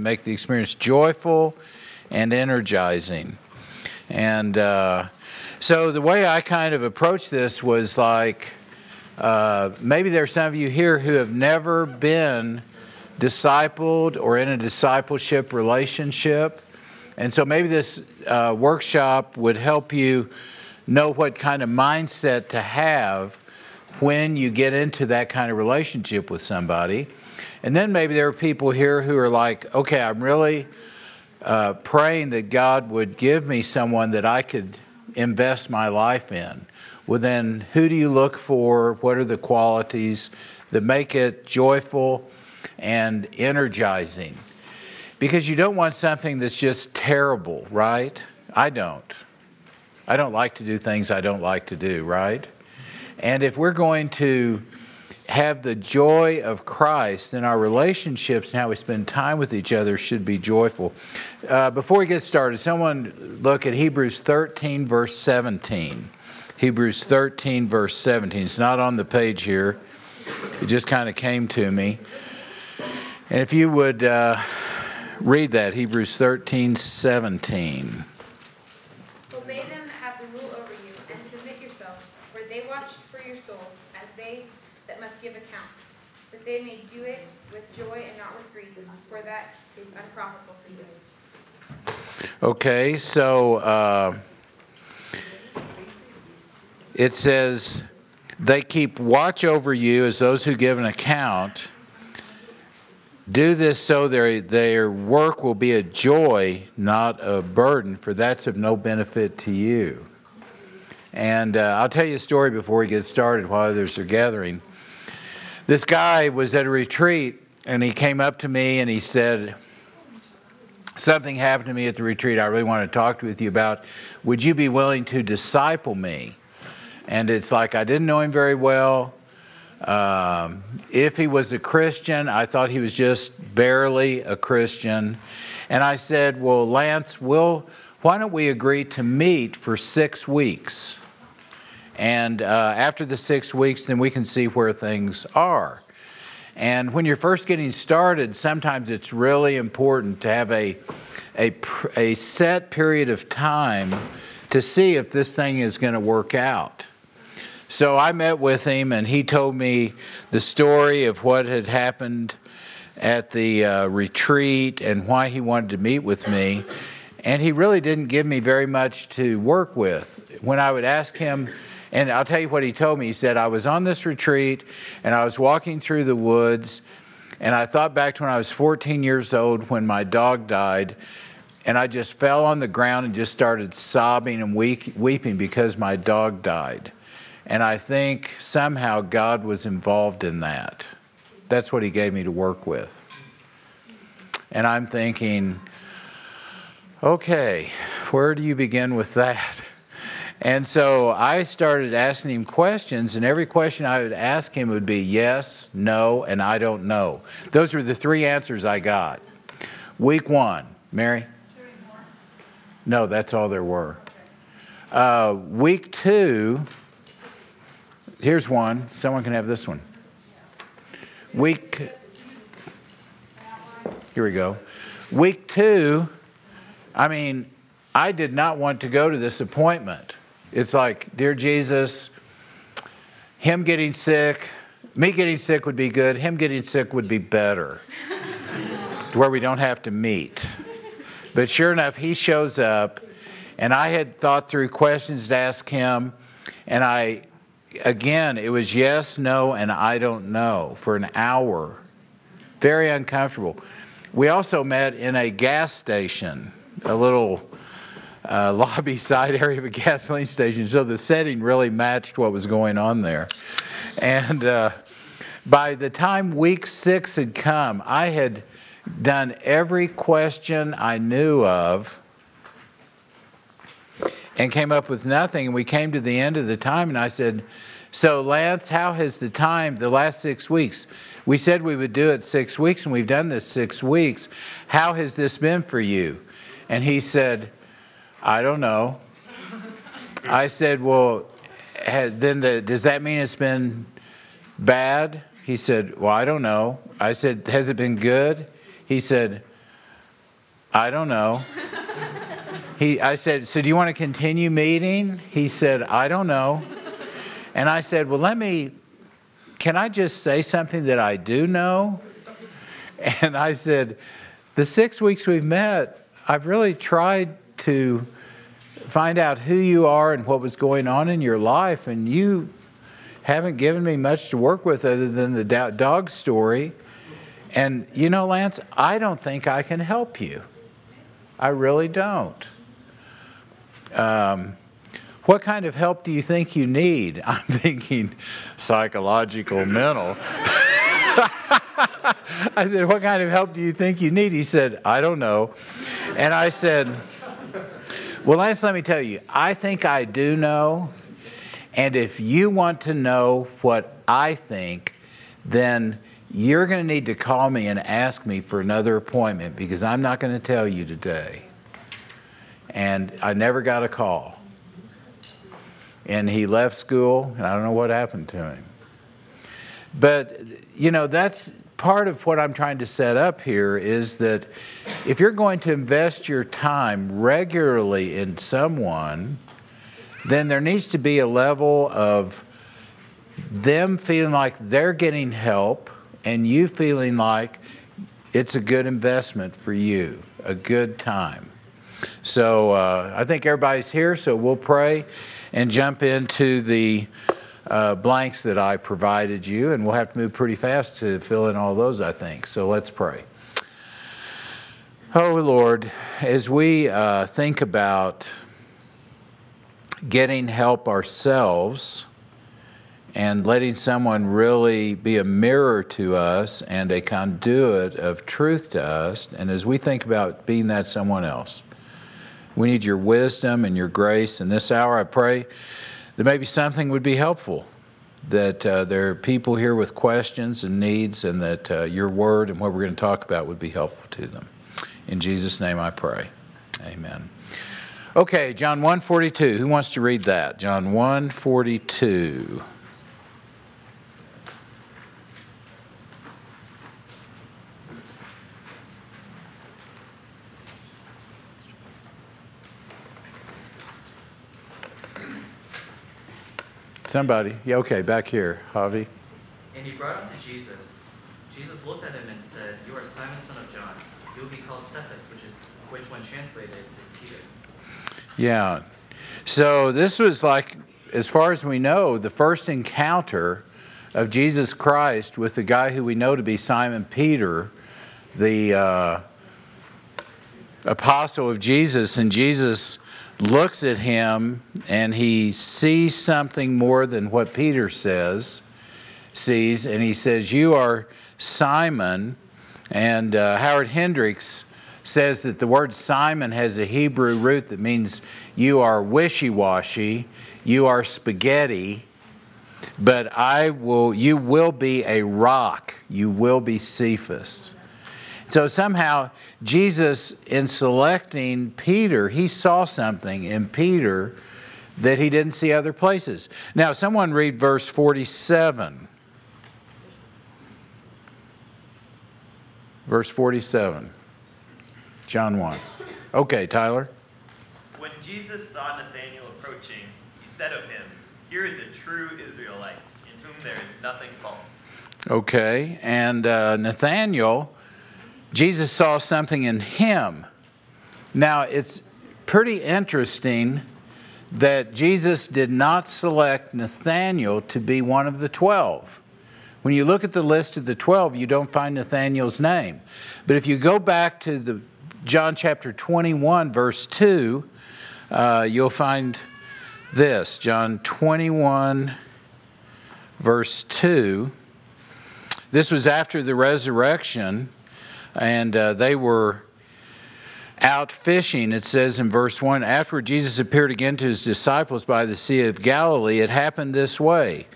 make the experience joyful and energizing. And uh, so the way I kind of approached this was like uh, maybe are some of you here who have never been discipled or in a discipleship relationship. And so maybe this uh, workshop would help you know what kind of mindset to have when you get into that kind of relationship with somebody. And then maybe there are people here who are like, okay, I'm really uh, praying that God would give me someone that I could invest my life in. Well, then, who do you look for? What are the qualities that make it joyful and energizing? Because you don't want something that's just terrible, right? I don't. I don't like to do things I don't like to do, right? And if we're going to have the joy of Christ, then our relationships and how we spend time with each other should be joyful. Uh, before we get started, someone look at Hebrews 13, verse 17. Hebrews 13, verse 17. It's not on the page here, it just kind of came to me. And if you would uh, read that, Hebrews 13, 17. They may do it with joy and not with grief, for that is unprofitable for you. Okay, so uh, it says, they keep watch over you as those who give an account. Do this so their, their work will be a joy, not a burden, for that's of no benefit to you. And uh, I'll tell you a story before we get started while others are gathering. This guy was at a retreat and he came up to me and he said, Something happened to me at the retreat I really want to talk with you about. Would you be willing to disciple me? And it's like I didn't know him very well. Um, if he was a Christian, I thought he was just barely a Christian. And I said, Well, Lance, we'll, why don't we agree to meet for six weeks? And uh, after the six weeks, then we can see where things are. And when you're first getting started, sometimes it's really important to have a, a, a set period of time to see if this thing is going to work out. So I met with him, and he told me the story of what had happened at the uh, retreat and why he wanted to meet with me. And he really didn't give me very much to work with. When I would ask him, and I'll tell you what he told me. He said, I was on this retreat and I was walking through the woods, and I thought back to when I was 14 years old when my dog died, and I just fell on the ground and just started sobbing and weeping because my dog died. And I think somehow God was involved in that. That's what he gave me to work with. And I'm thinking, okay, where do you begin with that? And so I started asking him questions, and every question I would ask him would be yes, no, and I don't know. Those were the three answers I got. Week one, Mary? No, that's all there were. Uh, week two, here's one. Someone can have this one. Week, here we go. Week two, I mean, I did not want to go to this appointment. It's like, Dear Jesus, him getting sick, me getting sick would be good, him getting sick would be better, to where we don't have to meet. But sure enough, he shows up, and I had thought through questions to ask him, and I, again, it was yes, no, and I don't know for an hour. Very uncomfortable. We also met in a gas station, a little uh, lobby side area of a gasoline station. So the setting really matched what was going on there. And uh, by the time week six had come, I had done every question I knew of and came up with nothing. And we came to the end of the time, and I said, So, Lance, how has the time, the last six weeks? We said we would do it six weeks, and we've done this six weeks. How has this been for you? And he said, I don't know. I said, Well, then the, does that mean it's been bad? He said, Well, I don't know. I said, Has it been good? He said, I don't know. He, I said, So do you want to continue meeting? He said, I don't know. And I said, Well, let me, can I just say something that I do know? And I said, The six weeks we've met, I've really tried to find out who you are and what was going on in your life, and you haven't given me much to work with other than the dog story. And you know, Lance, I don't think I can help you. I really don't. Um, what kind of help do you think you need? I'm thinking psychological, mental. I said, What kind of help do you think you need? He said, I don't know. And I said, Well, Lance, let me tell you, I think I do know. And if you want to know what I think, then you're going to need to call me and ask me for another appointment because I'm not going to tell you today. And I never got a call. And he left school, and I don't know what happened to him. But, you know, that's part of what I'm trying to set up here is that if you're going to invest your time regularly in someone, then there needs to be a level of them feeling like they're getting help and you feeling like it's a good investment for you, a good time. So uh, I think everybody's here, so we'll pray and jump into the uh, blanks that I provided you, and we'll have to move pretty fast to fill in all those, I think. So let's pray. Oh, Lord, as we uh, think about getting help ourselves and letting someone really be a mirror to us and a conduit of truth to us, and as we think about being that someone else, we need your wisdom and your grace. In this hour, I pray that maybe something would be helpful, that uh, there are people here with questions and needs, and that uh, your word and what we're going to talk about would be helpful to them. In Jesus' name I pray. Amen. Okay, John 142. Who wants to read that? John 142. Somebody. Yeah, okay, back here. Javi. And he brought him to Jesus. Jesus looked at him and said, You are Simon, son of John. You will be called Cephas, which is which when translated is Peter. Yeah. So this was like, as far as we know, the first encounter of Jesus Christ with the guy who we know to be Simon Peter, the uh, apostle of Jesus, and Jesus looks at him and he sees something more than what Peter says, sees, and he says, You are Simon. And uh, Howard Hendricks says that the word Simon has a Hebrew root that means you are wishy washy, you are spaghetti, but I will, you will be a rock, you will be Cephas. So somehow, Jesus, in selecting Peter, he saw something in Peter that he didn't see other places. Now, someone read verse 47. Verse 47. John 1. Okay, Tyler. When Jesus saw Nathanael approaching, he said of him, Here is a true Israelite, in whom there is nothing false. Okay, and uh, Nathanael Jesus saw something in him. Now, it's pretty interesting that Jesus did not select Nathanael to be one of the 12. When you look at the list of the 12, you don't find Nathanael's name. But if you go back to the John chapter 21, verse 2, uh, you'll find this John 21, verse 2. This was after the resurrection and uh, they were out fishing. It says in verse 1 After Jesus appeared again to his disciples by the Sea of Galilee, it happened this way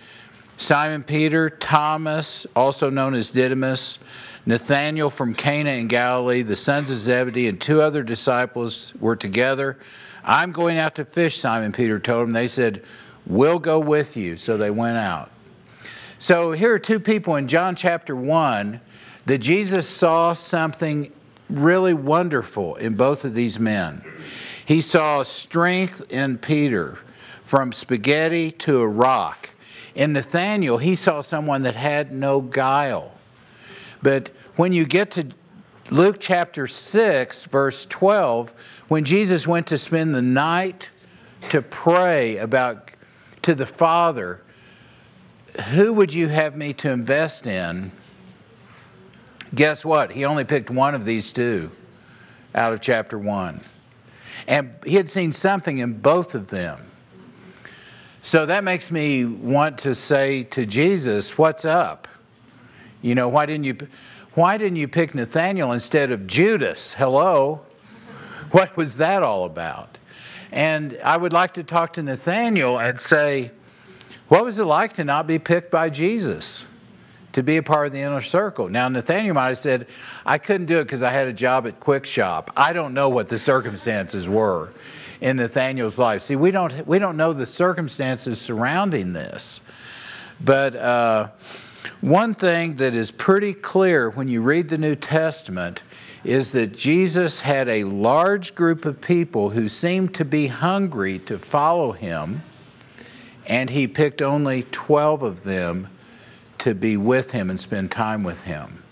Simon Peter, Thomas, also known as Didymus, Nathanael from Cana in Galilee, the sons of Zebedee, and two other disciples were together. I'm going out to fish, Simon Peter told them. They said, We'll go with you. So they went out. So here are two people in John chapter 1 that Jesus saw something really wonderful in both of these men. He saw strength in Peter from spaghetti to a rock. In Nathaniel, he saw someone that had no guile. But when you get to Luke chapter 6, verse 12, when Jesus went to spend the night to pray about to the Father, who would you have me to invest in? Guess what? He only picked one of these two out of chapter 1. And he had seen something in both of them. So that makes me want to say to Jesus, What's up? You know, why didn't you, why didn't you pick Nathaniel instead of Judas? Hello? What was that all about? And I would like to talk to Nathaniel and say, What was it like to not be picked by Jesus? To be a part of the inner circle. Now, Nathaniel might have said, I couldn't do it because I had a job at Quick Shop. I don't know what the circumstances were in Nathaniel's life. See, we don't, we don't know the circumstances surrounding this. But uh, one thing that is pretty clear when you read the New Testament is that Jesus had a large group of people who seemed to be hungry to follow him, and he picked only 12 of them to be with him and spend time with him.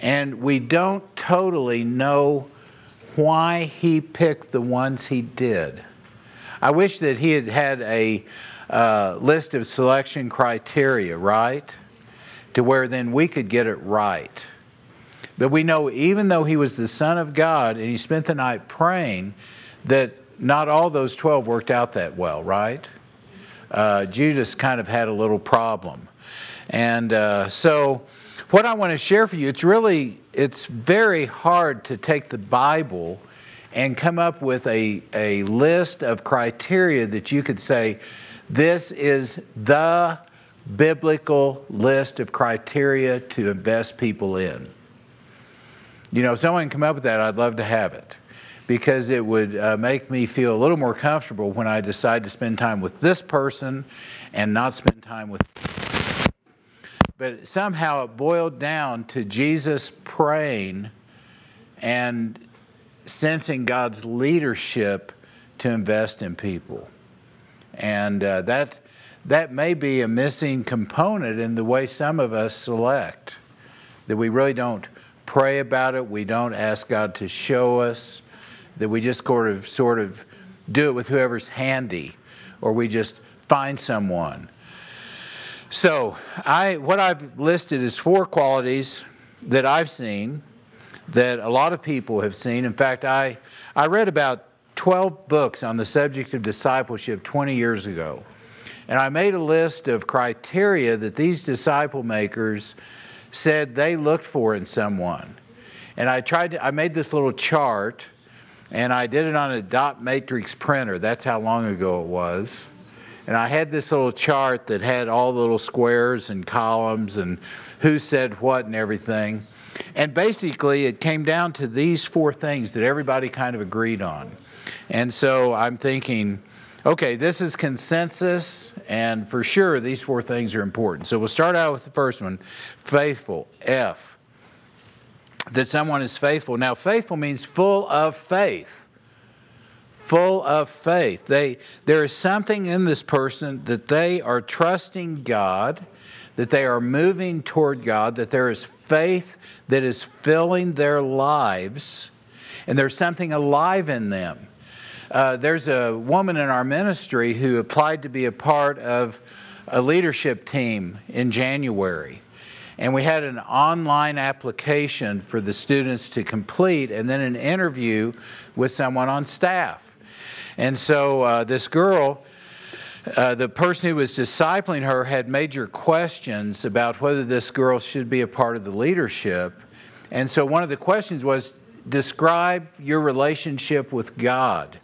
And we don't totally know why he picked the ones he did. I wish that he had had a uh, list of selection criteria, right? To where then we could get it right. But we know even though he was the Son of God and he spent the night praying, that not all those 12 worked out that well, right? Uh, Judas kind of had a little problem. And uh, so, what I want to share for you, it's really, it's very hard to take the Bible and come up with a, a list of criteria that you could say, this is the biblical list of criteria to invest people in. You know, if someone can come up with that, I'd love to have it because it would uh, make me feel a little more comfortable when I decide to spend time with this person and not spend time with but somehow it boiled down to Jesus praying and sensing God's leadership to invest in people. And uh, that, that may be a missing component in the way some of us select, that we really don't pray about it, we don't ask God to show us, that we just sort of, sort of do it with whoever's handy, or we just find someone so, I, what I've listed is four qualities that I've seen that a lot of people have seen. In fact, I, I read about 12 books on the subject of discipleship 20 years ago. And I made a list of criteria that these disciple makers said they looked for in someone. And I tried to, I made this little chart and I did it on a dot matrix printer. That's how long ago it was. And I had this little chart that had all the little squares and columns and who said what and everything. And basically, it came down to these four things that everybody kind of agreed on. And so I'm thinking, okay, this is consensus, and for sure, these four things are important. So we'll start out with the first one faithful, F. That someone is faithful. Now, faithful means full of faith full of faith. They, there is something in this person that they are trusting God, that they are moving toward God, that there is faith that is filling their lives, and there's something alive in them. Uh, there's a woman in our ministry who applied to be a part of a leadership team in January. And we had an online application for the students to complete, and then an interview with someone on staff. And so uh, this girl, uh, the person who was discipling her had major questions about whether this girl should be a part of the leadership. And so one of the questions was describe your relationship with God.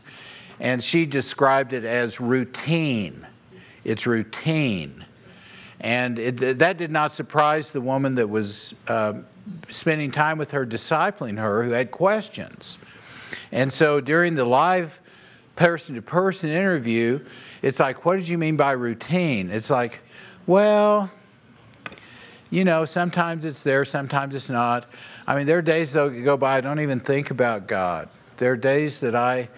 And she described it as routine. It's routine. And it, that did not surprise the woman that was uh, spending time with her, discipling her, who had questions. And so during the live person to person interview, it's like, what did you mean by routine? It's like, well, you know, sometimes it's there, sometimes it's not. I mean, there are days though go by I don't even think about God. There are days that I,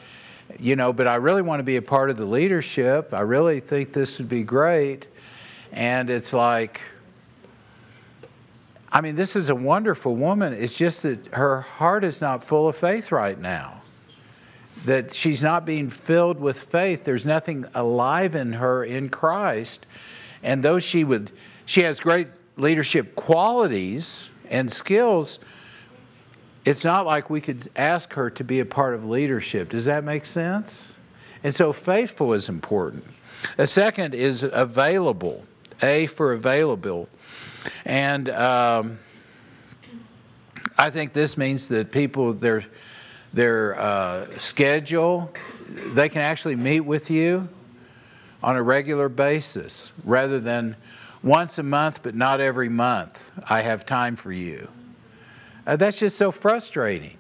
you know, but I really want to be a part of the leadership. I really think this would be great. And it's like, I mean, this is a wonderful woman. It's just that her heart is not full of faith right now. That she's not being filled with faith. There's nothing alive in her in Christ. And though she would, she has great leadership qualities and skills, it's not like we could ask her to be a part of leadership. Does that make sense? And so faithful is important. A second is available. A for available. And um, I think this means that people, their, their uh, schedule, they can actually meet with you on a regular basis rather than once a month, but not every month. I have time for you. Uh, that's just so frustrating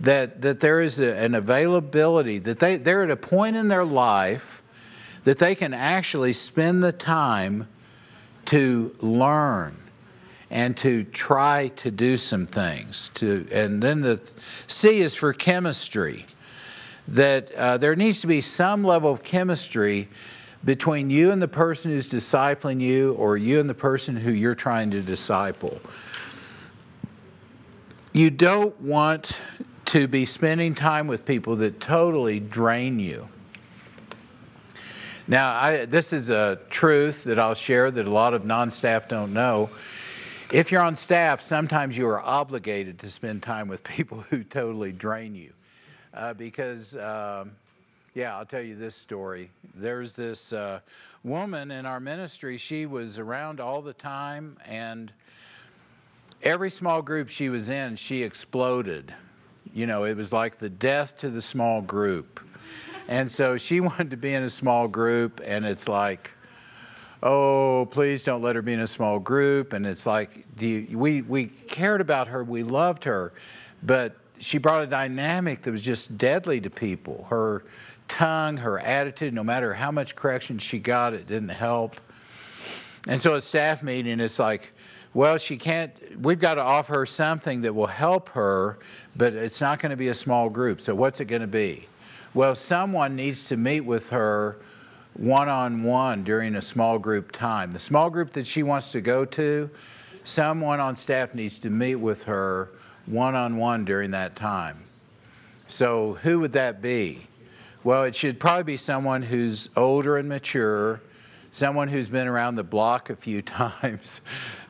that, that there is a, an availability, that they, they're at a point in their life that they can actually spend the time to learn and to try to do some things to and then the c is for chemistry that uh, there needs to be some level of chemistry between you and the person who's discipling you or you and the person who you're trying to disciple you don't want to be spending time with people that totally drain you now, I, this is a truth that I'll share that a lot of non staff don't know. If you're on staff, sometimes you are obligated to spend time with people who totally drain you. Uh, because, um, yeah, I'll tell you this story. There's this uh, woman in our ministry, she was around all the time, and every small group she was in, she exploded. You know, it was like the death to the small group. And so she wanted to be in a small group, and it's like, oh, please don't let her be in a small group. And it's like, you, we, we cared about her, we loved her, but she brought a dynamic that was just deadly to people. Her tongue, her attitude, no matter how much correction she got, it didn't help. And so at staff meeting, it's like, well, she can't, we've got to offer her something that will help her, but it's not going to be a small group. So what's it going to be? Well, someone needs to meet with her one on one during a small group time. The small group that she wants to go to, someone on staff needs to meet with her one on one during that time. So, who would that be? Well, it should probably be someone who's older and mature, someone who's been around the block a few times,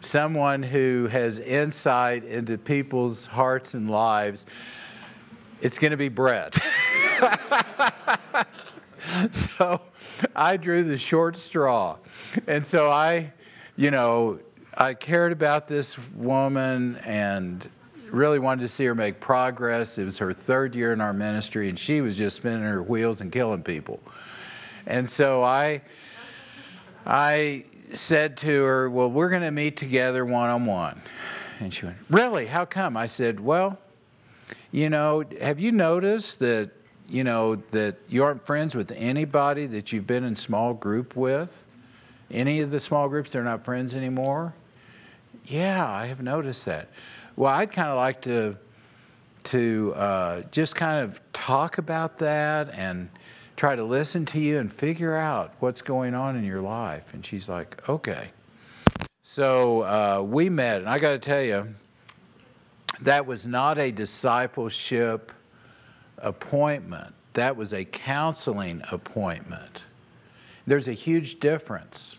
someone who has insight into people's hearts and lives. It's going to be Brett. so I drew the short straw. And so I, you know, I cared about this woman and really wanted to see her make progress. It was her third year in our ministry, and she was just spinning her wheels and killing people. And so I, I said to her, Well, we're going to meet together one on one. And she went, Really? How come? I said, Well, you know, have you noticed that you know, that you aren't friends with anybody that you've been in small group with? Any of the small groups, they're not friends anymore? Yeah, I have noticed that. Well, I'd kind of like to to uh, just kind of talk about that and try to listen to you and figure out what's going on in your life. And she's like, okay. So uh, we met, and I got to tell you, that was not a discipleship appointment, that was a counseling appointment. There's a huge difference.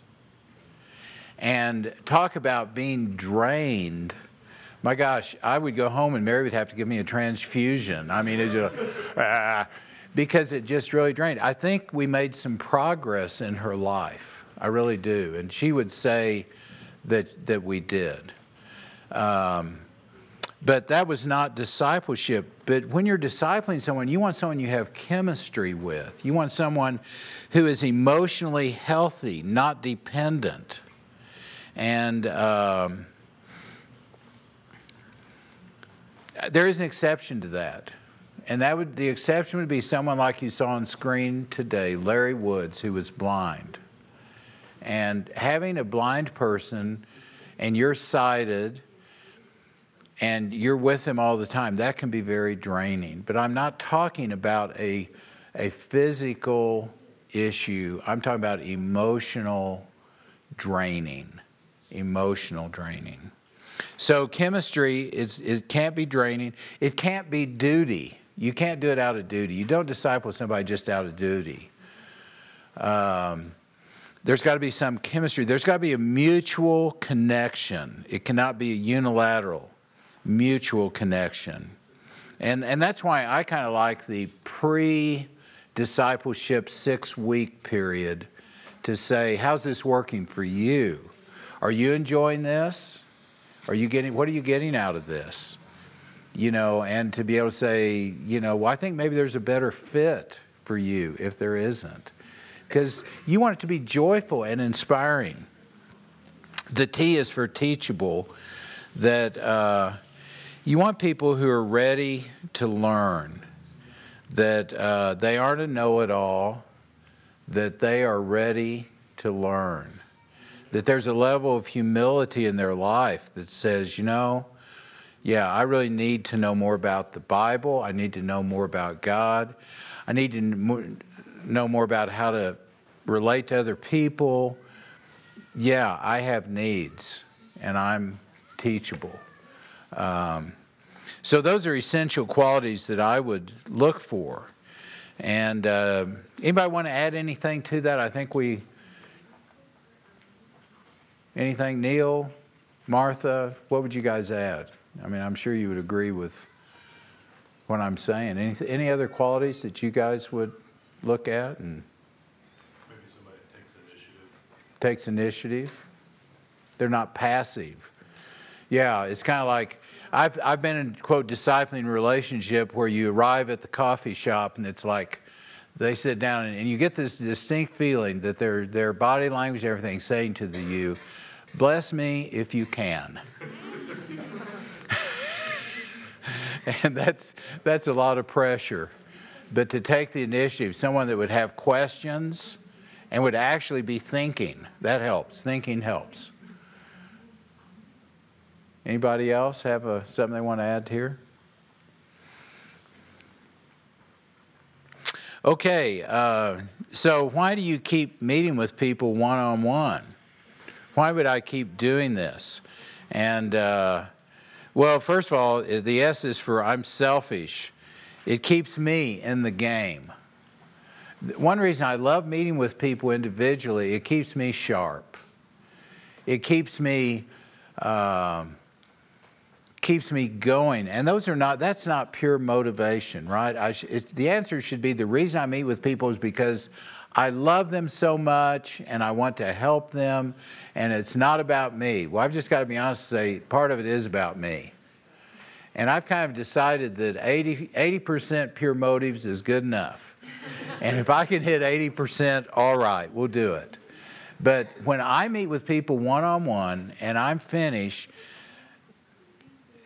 And talk about being drained. My gosh, I would go home and Mary would have to give me a transfusion. I mean, it's just, ah, because it just really drained. I think we made some progress in her life. I really do. And she would say that, that we did. Um, but that was not discipleship. But when you're discipling someone, you want someone you have chemistry with. You want someone who is emotionally healthy, not dependent. And um, there is an exception to that. And that would the exception would be someone like you saw on screen today, Larry Woods, who was blind. And having a blind person and you're sighted and you're with them all the time, that can be very draining. But I'm not talking about a, a physical issue, I'm talking about emotional draining. Emotional draining. So, chemistry, is, it can't be draining, it can't be duty. You can't do it out of duty. You don't disciple somebody just out of duty. Um, there's got to be some chemistry. There's got to be a mutual connection. It cannot be unilateral mutual connection. And, and that's why I kind of like the pre discipleship six week period to say, how's this working for you? Are you enjoying this? Are you getting, what are you getting out of this? You know, and to be able to say, you know, well, I think maybe there's a better fit for you if there isn't. Because you want it to be joyful and inspiring. The T is for teachable, that uh, you want people who are ready to learn, that uh, they aren't a know it all, that they are ready to learn, that there's a level of humility in their life that says, you know, yeah, I really need to know more about the Bible. I need to know more about God. I need to know more about how to relate to other people. Yeah, I have needs and I'm teachable. Um, so those are essential qualities that I would look for. And uh, anybody want to add anything to that? I think we. Anything, Neil, Martha? What would you guys add? I mean, I'm sure you would agree with what I'm saying. Any, any other qualities that you guys would look at and Maybe somebody takes initiative. takes initiative? They're not passive. Yeah, it's kind of like I've, I've been in, quote, discipling relationship where you arrive at the coffee shop and it's like they sit down and, and you get this distinct feeling that their, their body language, everything saying to the you, bless me if you can. and that's, that's a lot of pressure. But to take the initiative, someone that would have questions and would actually be thinking, that helps. Thinking helps. Anybody else have a, something they want to add here? Okay, uh, so why do you keep meeting with people one on one? Why would I keep doing this? And, uh, well, first of all, the S is for I'm selfish. It keeps me in the game. One reason I love meeting with people individually, it keeps me sharp. It keeps me. Um, keeps me going. And those are not, that's not pure motivation, right? Sh- it, the answer should be the reason I meet with people is because I love them so much and I want to help them, and it's not about me. Well, I've just got to be honest and say part of it is about me. And I've kind of decided that 80, 80% pure motives is good enough. and if I can hit 80%, all right, we'll do it. But when I meet with people one on one and I'm finished,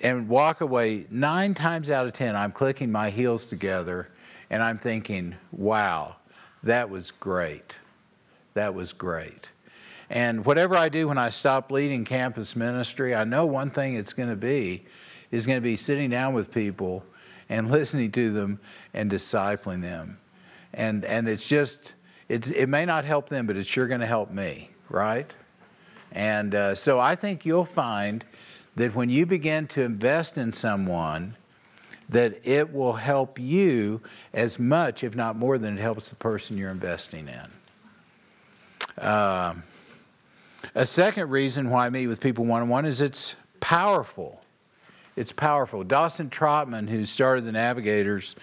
and walk away, nine times out of 10, I'm clicking my heels together and I'm thinking, wow, that was great. That was great. And whatever I do when I stop leading campus ministry, I know one thing it's going to be is going to be sitting down with people and listening to them and discipling them. And, and it's just, it's, it may not help them, but it's sure going to help me, right? And uh, so I think you'll find that when you begin to invest in someone, that it will help you as much, if not more, than it helps the person you're investing in. Uh, a second reason why I meet with people one on one is it's powerful. It's powerful. Dawson Trotman, who started the Navigators,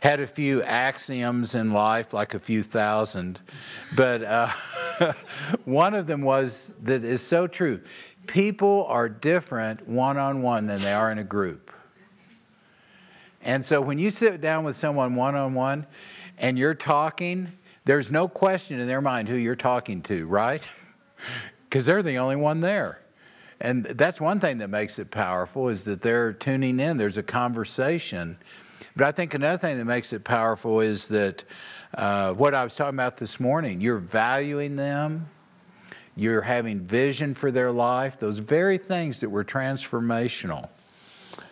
had a few axioms in life, like a few thousand, but uh, one of them was that is so true people are different one on one than they are in a group. And so when you sit down with someone one on one and you're talking, there's no question in their mind who you're talking to, right? Because they're the only one there. And that's one thing that makes it powerful is that they're tuning in, there's a conversation. But I think another thing that makes it powerful is that uh, what I was talking about this morning, you're valuing them, you're having vision for their life, those very things that were transformational.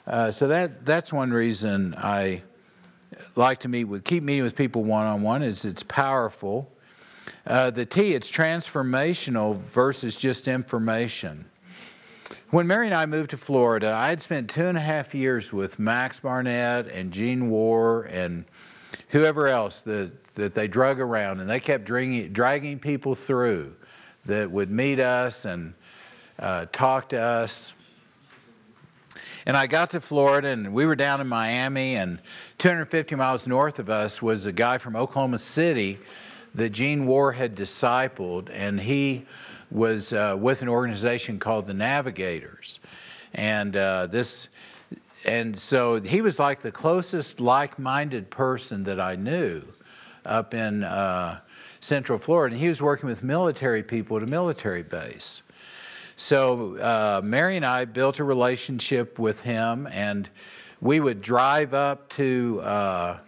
Uh, so that that's one reason I like to meet with keep meeting with people one on one is it's powerful. Uh, the T, it's transformational versus just information. When Mary and I moved to Florida, I had spent two and a half years with Max Barnett and Gene Warr and whoever else that, that they drug around, and they kept dragging, dragging people through that would meet us and uh, talk to us. And I got to Florida, and we were down in Miami, and 250 miles north of us was a guy from Oklahoma City that Gene Warr had discipled, and he was uh, with an organization called the Navigators. And uh, this, and so he was like the closest like-minded person that I knew up in uh, Central Florida. And he was working with military people at a military base. So uh, Mary and I built a relationship with him, and we would drive up to uh,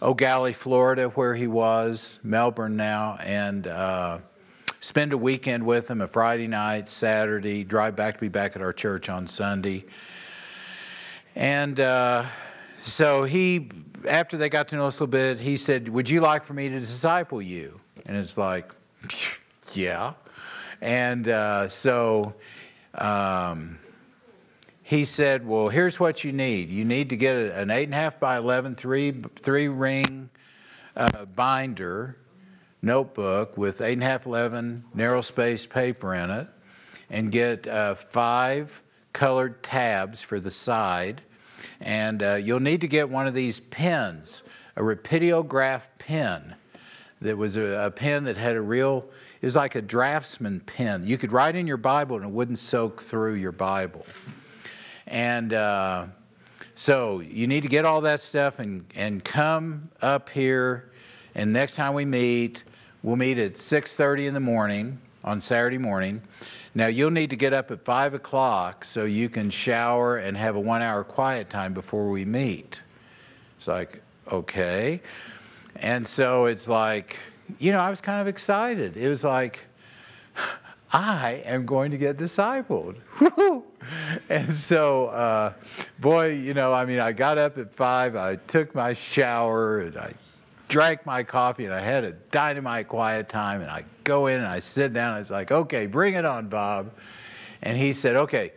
Eau Gallie, Florida, where he was, Melbourne now, and uh, spend a weekend with him, a Friday night, Saturday, drive back to be back at our church on Sunday. And uh, so he, after they got to know us a little bit, he said, Would you like for me to disciple you? And it's like, Yeah. And uh, so um, he said, Well, here's what you need. You need to get an 8.5 by 11 three, three ring uh, binder notebook with 8.5 11 narrow space paper in it and get uh, five colored tabs for the side. And uh, you'll need to get one of these pens, a Rapidograph pen that was a, a pen that had a real it was like a draftsman pen. You could write in your Bible and it wouldn't soak through your Bible. And uh, so you need to get all that stuff and, and come up here. And next time we meet, we'll meet at 6.30 in the morning on Saturday morning. Now you'll need to get up at 5 o'clock so you can shower and have a one hour quiet time before we meet. It's like, okay. And so it's like, you know, I was kind of excited. It was like, I am going to get discipled. and so, uh, boy, you know, I mean, I got up at five, I took my shower, and I drank my coffee, and I had a dynamite quiet time. And I go in and I sit down, and I was like, okay, bring it on, Bob. And he said, okay,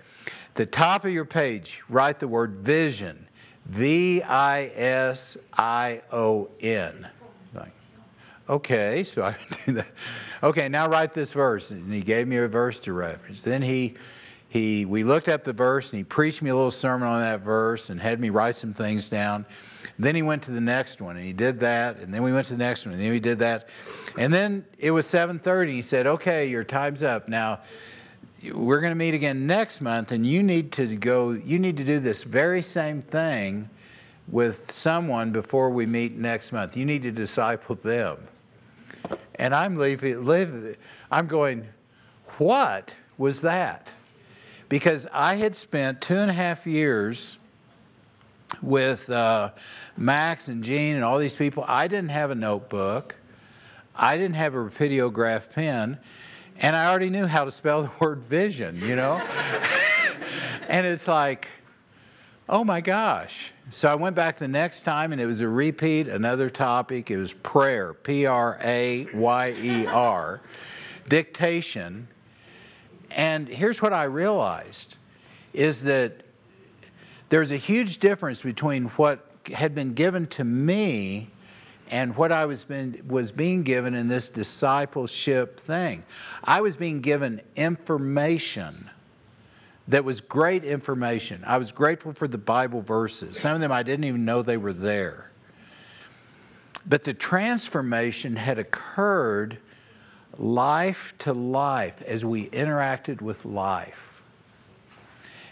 the top of your page, write the word vision V I S I O N. Okay, so I do that. Okay, now write this verse. And he gave me a verse to reference. Then he, he, we looked up the verse and he preached me a little sermon on that verse and had me write some things down. Then he went to the next one and he did that. And then we went to the next one and then we did that. And then it was 7:30. He said, "Okay, your time's up. Now we're going to meet again next month, and you need to go. You need to do this very same thing." with someone before we meet next month. You need to disciple them. And I'm leaving, leaving, I'm going, what was that? Because I had spent two and a half years with uh, Max and Gene and all these people. I didn't have a notebook. I didn't have a rapidograph pen. And I already knew how to spell the word vision, you know? and it's like, oh my gosh. So I went back the next time and it was a repeat, another topic. It was prayer, P R A Y E R, dictation. And here's what I realized is that there's a huge difference between what had been given to me and what I was, been, was being given in this discipleship thing. I was being given information that was great information. I was grateful for the Bible verses. Some of them I didn't even know they were there. But the transformation had occurred life to life as we interacted with life.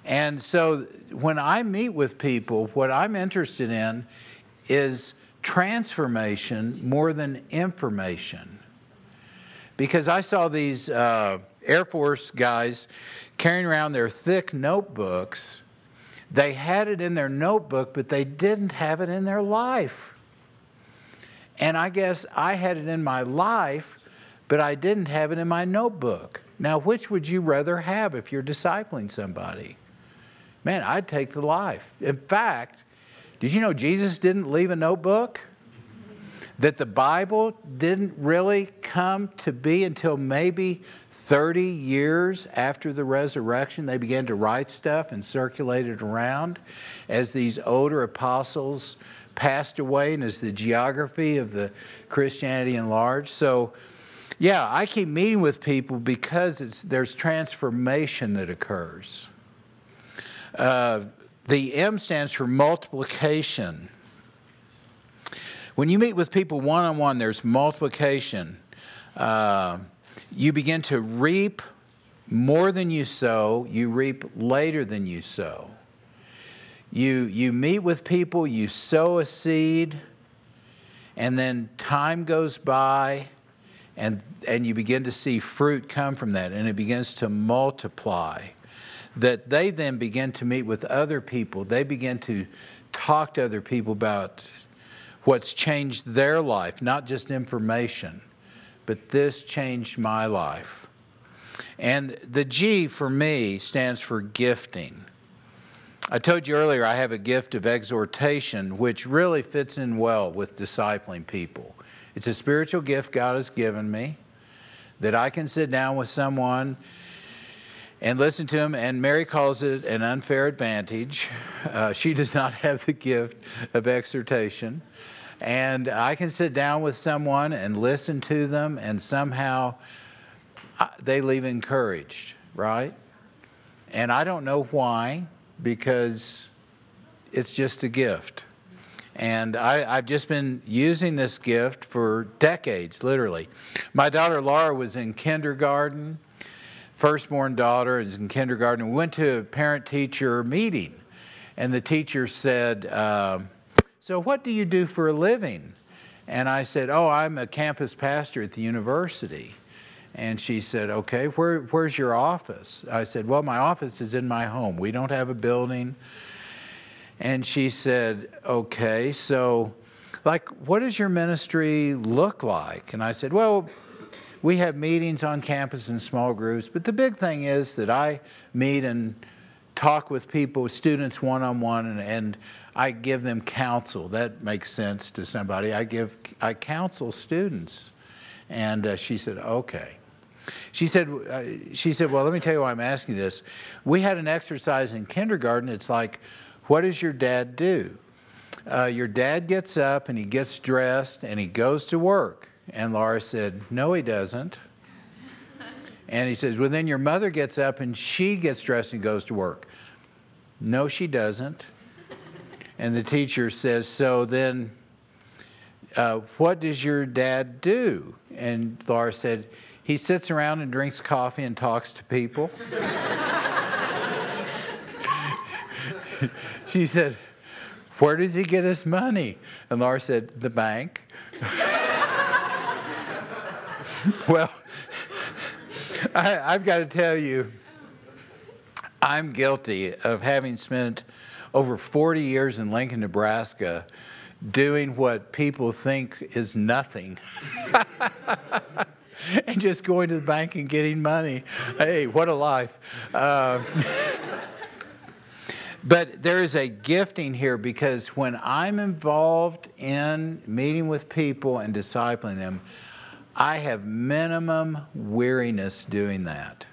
And so when I meet with people, what I'm interested in is transformation more than information. Because I saw these uh, Air Force guys carrying around their thick notebooks. They had it in their notebook, but they didn't have it in their life. And I guess I had it in my life, but I didn't have it in my notebook. Now, which would you rather have if you're discipling somebody? Man, I'd take the life. In fact, did you know Jesus didn't leave a notebook? That the Bible didn't really come to be until maybe 30 years after the resurrection. They began to write stuff and circulate it around as these older apostles passed away and as the geography of the Christianity enlarged. So, yeah, I keep meeting with people because there's transformation that occurs. Uh, the M stands for multiplication. When you meet with people one on one, there's multiplication. Uh, you begin to reap more than you sow, you reap later than you sow. You, you meet with people, you sow a seed, and then time goes by, and, and you begin to see fruit come from that, and it begins to multiply. That they then begin to meet with other people, they begin to talk to other people about what's changed their life, not just information, but this changed my life. And the G for me stands for gifting. I told you earlier I have a gift of exhortation, which really fits in well with discipling people. It's a spiritual gift God has given me that I can sit down with someone and listen to him. And Mary calls it an unfair advantage. Uh, she does not have the gift of exhortation. And I can sit down with someone and listen to them, and somehow uh, they leave encouraged, right? And I don't know why, because it's just a gift. And I, have just been using this gift for decades, literally. My daughter Laura was in kindergarten, firstborn daughter is in kindergarten. We went to a parent teacher meeting, and the teacher said, uh, so, what do you do for a living? And I said, Oh, I'm a campus pastor at the university. And she said, Okay, where, where's your office? I said, Well, my office is in my home. We don't have a building. And she said, Okay, so, like, what does your ministry look like? And I said, Well, we have meetings on campus in small groups, but the big thing is that I meet and talk with people, students one on one, and I give them counsel. That makes sense to somebody. I give, I counsel students. And uh, she said, okay. She said, uh, she said, well, let me tell you why I'm asking this. We had an exercise in kindergarten. It's like, what does your dad do? Uh, your dad gets up and he gets dressed and he goes to work. And Laura said, no, he doesn't. And he says, well, then your mother gets up and she gets dressed and goes to work. No, she doesn't. And the teacher says, So then, uh, what does your dad do? And Laura said, He sits around and drinks coffee and talks to people. she said, Where does he get his money? And Laura said, The bank. well, I, I've got to tell you, I'm guilty of having spent over 40 years in Lincoln, Nebraska, doing what people think is nothing. and just going to the bank and getting money. Hey, what a life. Uh, but there is a gifting here because when I'm involved in meeting with people and discipling them, I have minimum weariness doing that.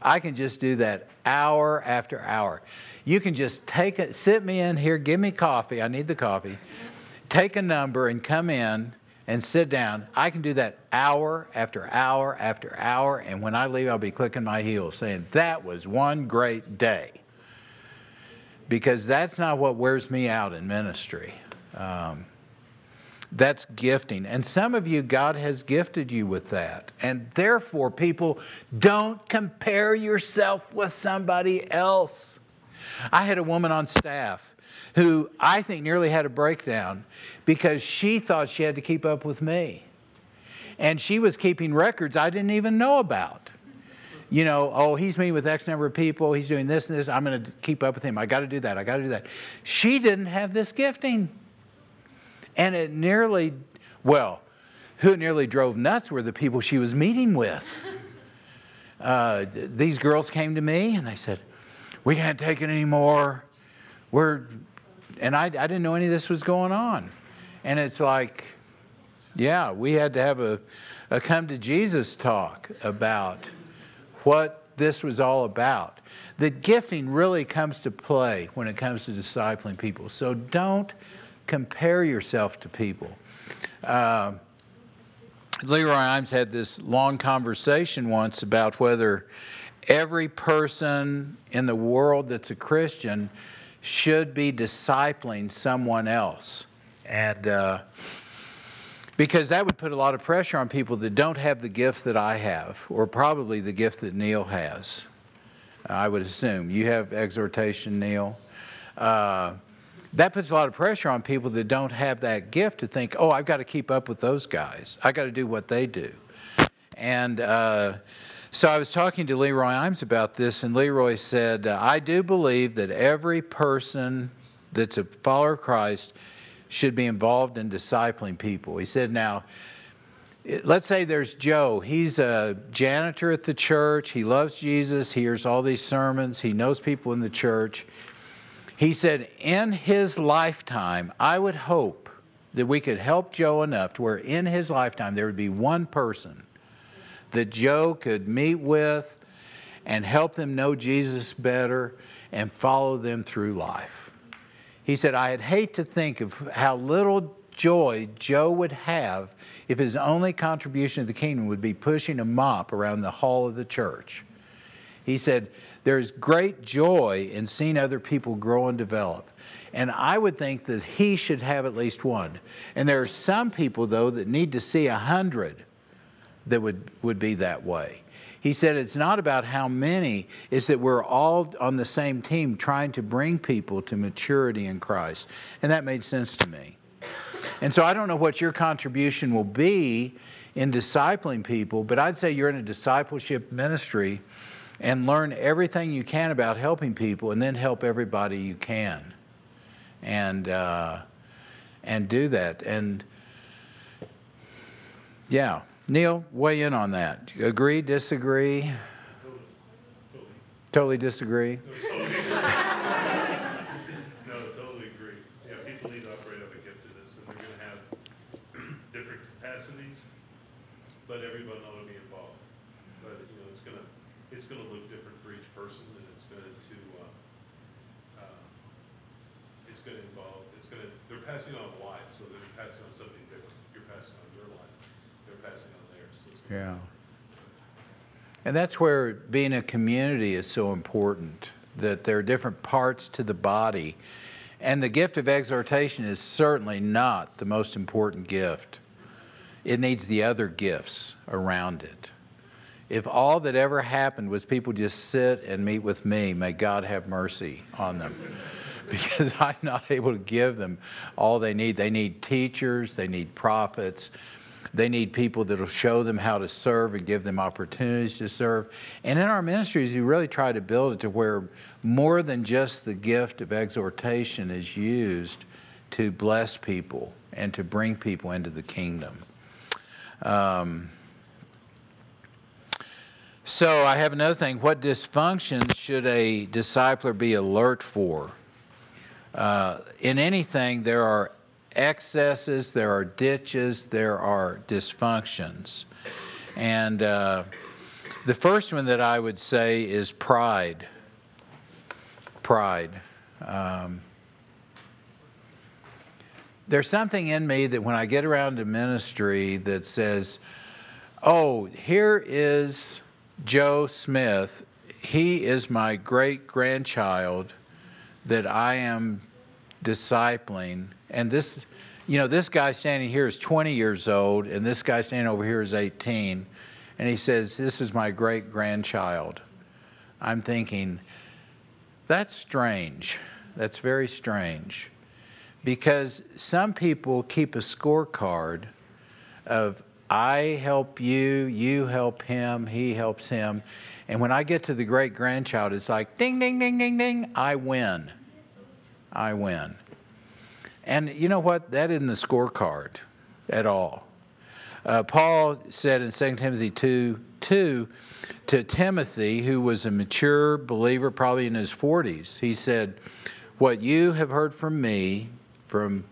I can just do that hour after hour. You can just take it, sit me in here, give me coffee. I need the coffee. Take a number and come in and sit down. I can do that hour after hour after hour. And when I leave, I'll be clicking my heels saying, That was one great day. Because that's not what wears me out in ministry. Um, that's gifting. And some of you, God has gifted you with that. And therefore, people, don't compare yourself with somebody else. I had a woman on staff who I think nearly had a breakdown because she thought she had to keep up with me. And she was keeping records I didn't even know about. You know, oh, he's meeting with X number of people, he's doing this and this, I'm going to keep up with him. I got to do that, I got to do that. She didn't have this gifting. And it nearly, well, who nearly drove nuts were the people she was meeting with. uh, these girls came to me and they said, We can't take it anymore. We're, and I, I didn't know any of this was going on. And it's like, yeah, we had to have a, a come to Jesus talk about what this was all about. The gifting really comes to play when it comes to discipling people. So don't compare yourself to people. Uh, Leroy Eims had this long conversation once about whether every person in the world that's a Christian should be discipling someone else. And uh, because that would put a lot of pressure on people that don't have the gift that I have, or probably the gift that Neil has. I would assume. You have exhortation, Neil. Uh, that puts a lot of pressure on people that don't have that gift to think, oh, I've got to keep up with those guys. I got to do what they do. And uh, so I was talking to Leroy Eims about this, and Leroy said, uh, I do believe that every person that's a follower of Christ should be involved in discipling people. He said, now, let's say there's Joe. He's a janitor at the church. He loves Jesus. He hears all these sermons. He knows people in the church. He said, in his lifetime, I would hope that we could help Joe enough to where in his lifetime there would be one person that Joe could meet with and help them know Jesus better and follow them through life. He said, I'd hate to think of how little joy Joe would have if his only contribution to the kingdom would be pushing a mop around the hall of the church. He said, There's great joy in seeing other people grow and develop. And I would think that he should have at least one. And there are some people, though, that need to see a hundred that would, would be that way. He said it's not about how many, it's that we're all on the same team trying to bring people to maturity in Christ. And that made sense to me. And so I don't know what your contribution will be in discipling people, but I'd say you're in a discipleship ministry and learn everything you can about helping people and then help everybody you can. And, uh, and do that. And yeah, Neil, weigh in on that. Agree, disagree? Totally disagree? No, totally agree. Yeah, people need to operate up a giftedness, and they're gonna have different capacities, but everyone ought to be involved. But, you know, it's gonna, it's gonna look different for each person, and it's going to, uh, uh, it's gonna involve, it's gonna, they're passing on life, so they're passing on something different. You're passing on your life, they're passing on theirs, so it's gonna Yeah. And that's where being a community is so important, that there are different parts to the body. And the gift of exhortation is certainly not the most important gift. It needs the other gifts around it. If all that ever happened was people just sit and meet with me, may God have mercy on them. Because I'm not able to give them all they need. They need teachers, they need prophets, they need people that'll show them how to serve and give them opportunities to serve. And in our ministries, we really try to build it to where more than just the gift of exhortation is used to bless people and to bring people into the kingdom. Um, so I have another thing. What dysfunction should a discipler be alert for? Uh, in anything, there are excesses, there are ditches, there are dysfunctions. And uh, the first one that I would say is pride. Pride. Um, there's something in me that when I get around to ministry that says, oh, here is Joe Smith. He is my great grandchild that I am discipling. And this, you know, this guy standing here is 20 years old, and this guy standing over here is 18. And he says, This is my great grandchild. I'm thinking, that's strange. That's very strange. Because some people keep a scorecard of, I help you, you help him, he helps him. And when I get to the great grandchild, it's like, ding, ding, ding, ding, ding, I win. I win. And you know what? That isn't the scorecard at all. Uh, Paul said in 2 Timothy 2 2 to Timothy, who was a mature believer, probably in his 40s, he said, What you have heard from me, from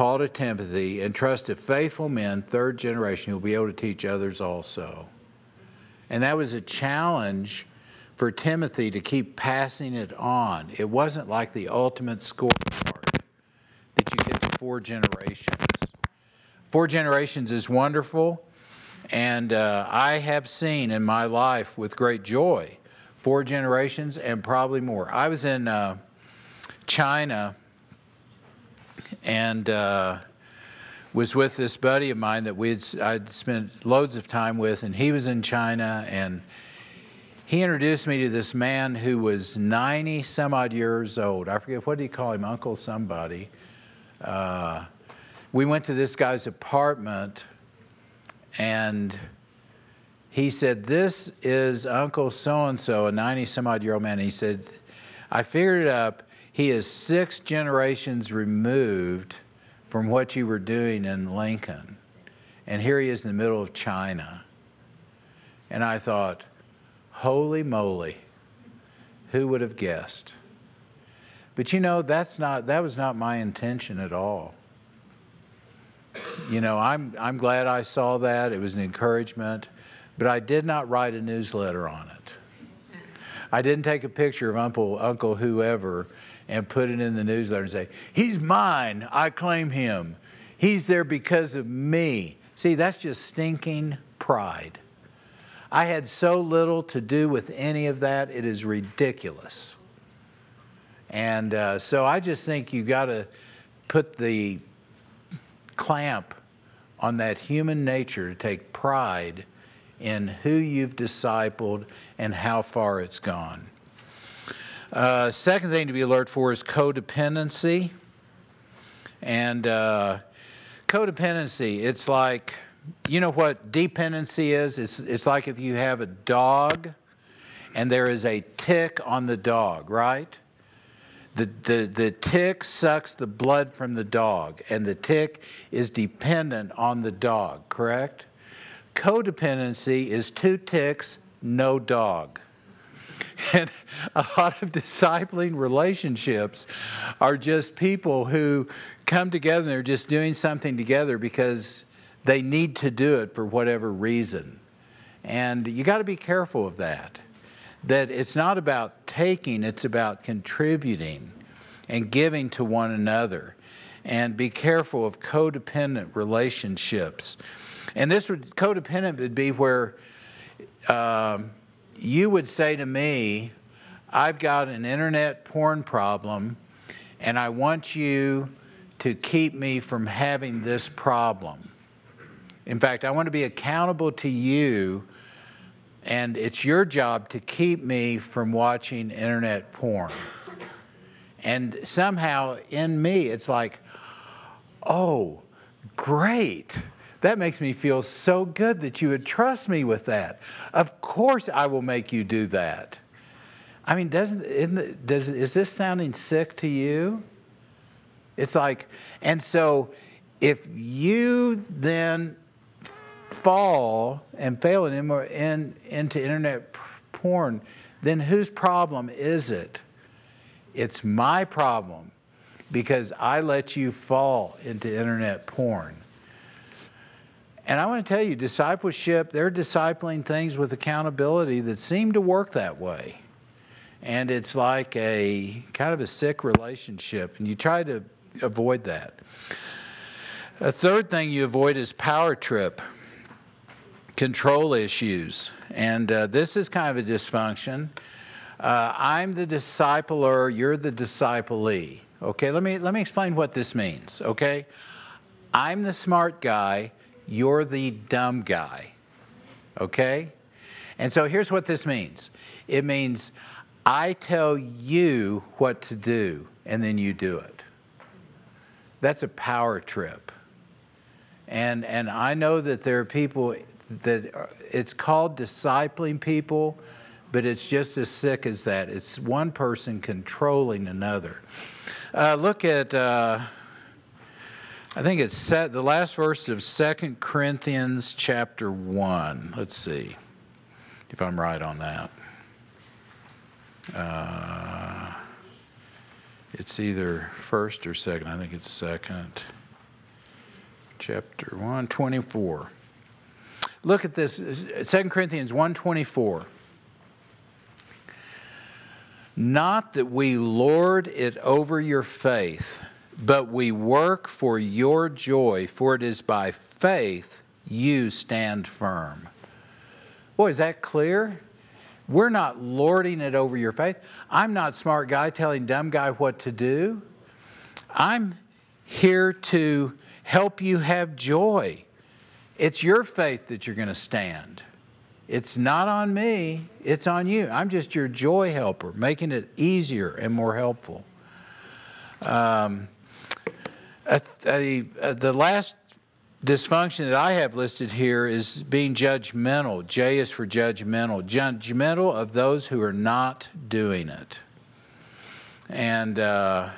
Paul to Timothy, and trust to faithful men, third generation, you'll be able to teach others also. And that was a challenge for Timothy to keep passing it on. It wasn't like the ultimate scorecard that you get to four generations. Four generations is wonderful, and uh, I have seen in my life with great joy four generations and probably more. I was in uh, China and uh, was with this buddy of mine that we'd I'd spent loads of time with, and he was in China, and he introduced me to this man who was 90 some odd years old. I forget what did he call him, Uncle somebody. Uh, we went to this guy's apartment, and he said, This is Uncle so and so, a 90 some odd year old man. And He said, I figured it up. He is six generations removed from what you were doing in Lincoln. And here he is in the middle of China. And I thought, holy moly, who would have guessed? But you know, that's not, that was not my intention at all. You know, I'm, I'm glad I saw that. It was an encouragement. But I did not write a newsletter on it. I didn't take a picture of Uncle, Uncle whoever and put it in the newsletter and say, He's mine. I claim him. He's there because of me. See, that's just stinking pride. I had so little to do with any of that, it is ridiculous. And uh, so I just think you got to put the clamp on that human nature to take pride in who you've discipled and how far it's gone. Uh, second thing to be alert for is codependency. And uh, codependency, it's like, you know what dependency is? It's, it's like if you have a dog and there is a tick on the dog, right? The, the, the tick sucks the blood from the dog, and the tick is dependent on the dog, correct? Codependency is two ticks, no dog. And a lot of discipling relationships are just people who come together and they're just doing something together because they need to do it for whatever reason. And you got to be careful of that. That it's not about taking, it's about contributing and giving to one another. And be careful of codependent relationships. And this would, codependent would be where. Um, you would say to me, I've got an internet porn problem, and I want you to keep me from having this problem. In fact, I want to be accountable to you, and it's your job to keep me from watching internet porn. And somehow in me, it's like, oh, great. That makes me feel so good that you would trust me with that. Of course, I will make you do that. I mean, doesn't it, does, is this sounding sick to you? It's like, and so if you then fall and fail in, in, into internet porn, then whose problem is it? It's my problem because I let you fall into internet porn. And I want to tell you, discipleship, they're discipling things with accountability that seem to work that way. And it's like a kind of a sick relationship, and you try to avoid that. A third thing you avoid is power trip, control issues. And uh, this is kind of a dysfunction. Uh, I'm the discipler, you're the disciplee. Okay, let me, let me explain what this means, okay? I'm the smart guy, you're the dumb guy. Okay? And so here's what this means it means I tell you what to do, and then you do it. That's a power trip. And, and I know that there are people that are, it's called discipling people, but it's just as sick as that. It's one person controlling another. Uh, look at. Uh, I think it's set, the last verse of Second Corinthians chapter 1. Let's see if I'm right on that. Uh, it's either first or second. I think it's second. Chapter 1, 24. Look at this, 2 Corinthians 124. Not that we lord it over your faith, but we work for your joy, for it is by faith you stand firm. Boy, is that clear? We're not lording it over your faith. I'm not smart guy telling dumb guy what to do. I'm here to help you have joy. It's your faith that you're going to stand. It's not on me, it's on you. I'm just your joy helper, making it easier and more helpful. Um, a, a, a, the last dysfunction that I have listed here is being judgmental. J is for judgmental. Judgmental of those who are not doing it. And, uh,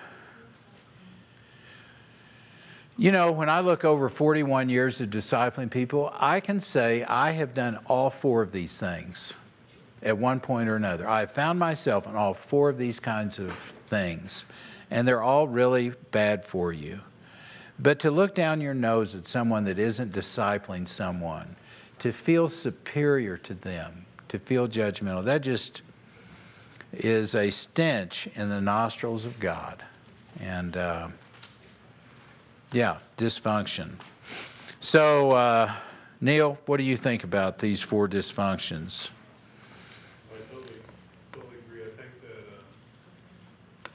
you know, when I look over 41 years of discipling people, I can say I have done all four of these things at one point or another. I have found myself in all four of these kinds of things, and they're all really bad for you. But to look down your nose at someone that isn't discipling someone, to feel superior to them, to feel judgmental, that just is a stench in the nostrils of God. And uh, yeah, dysfunction. So, uh, Neil, what do you think about these four dysfunctions? I totally, totally agree. I think that, uh,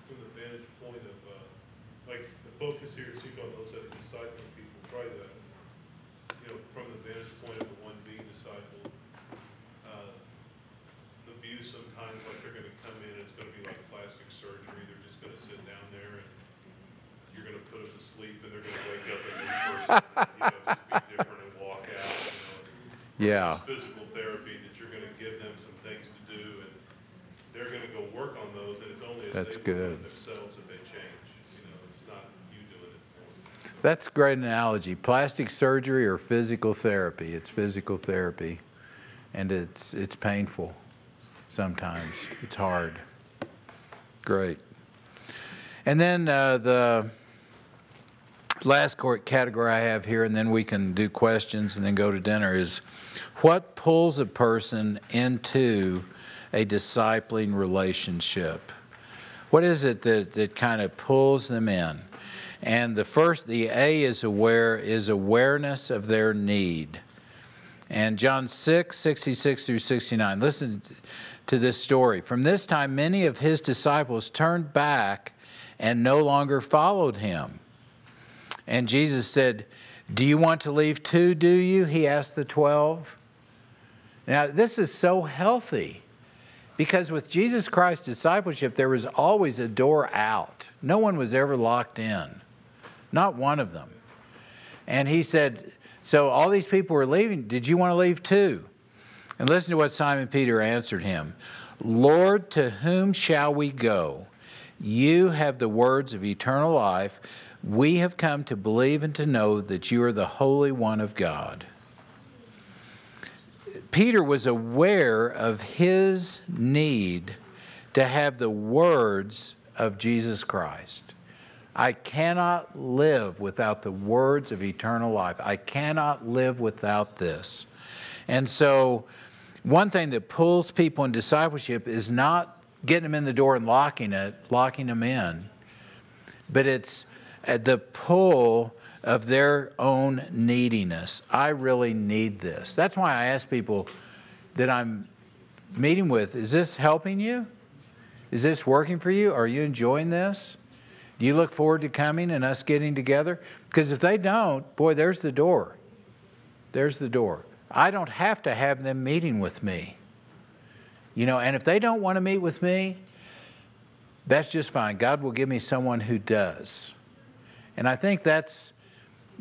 from the vantage point of, uh, like, the focus here seems on those that are discipling people, probably the, you know, from the vantage point of the one being discipled, uh, the view sometimes like they're gonna come in, it's gonna be like plastic surgery, they're just gonna sit down there and you're gonna put them to sleep and they're gonna wake up a new person, and, you know, just be different and walk out, you know. Yeah. Physical therapy, that you're gonna give them some things to do, and they're gonna go work on those, and it's only as That's they good. themselves that they change, you know, it's not you doing it for. That's a great analogy. Plastic surgery or physical therapy. It's physical therapy, and it's it's painful sometimes. It's hard. Great. And then uh, the last court category I have here, and then we can do questions and then go to dinner, is what pulls a person into a discipling relationship? What is it that, that kind of pulls them in? And the first, the A is aware, is awareness of their need. And John 6, 66 through 69. Listen to this story. From this time, many of his disciples turned back and no longer followed him. And Jesus said, Do you want to leave too, do you? He asked the 12. Now, this is so healthy because with Jesus Christ's discipleship, there was always a door out. No one was ever locked in, not one of them. And he said, So all these people were leaving. Did you want to leave too? And listen to what Simon Peter answered him Lord, to whom shall we go? You have the words of eternal life. We have come to believe and to know that you are the Holy One of God. Peter was aware of his need to have the words of Jesus Christ. I cannot live without the words of eternal life. I cannot live without this. And so, one thing that pulls people in discipleship is not getting them in the door and locking it, locking them in, but it's Uh, the pull of their own neediness. I really need this. That's why I ask people that I'm meeting with is this helping you? Is this working for you? Are you enjoying this? Do you look forward to coming and us getting together? Because if they don't, boy, there's the door. There's the door. I don't have to have them meeting with me. You know, and if they don't want to meet with me, that's just fine. God will give me someone who does. And I think that's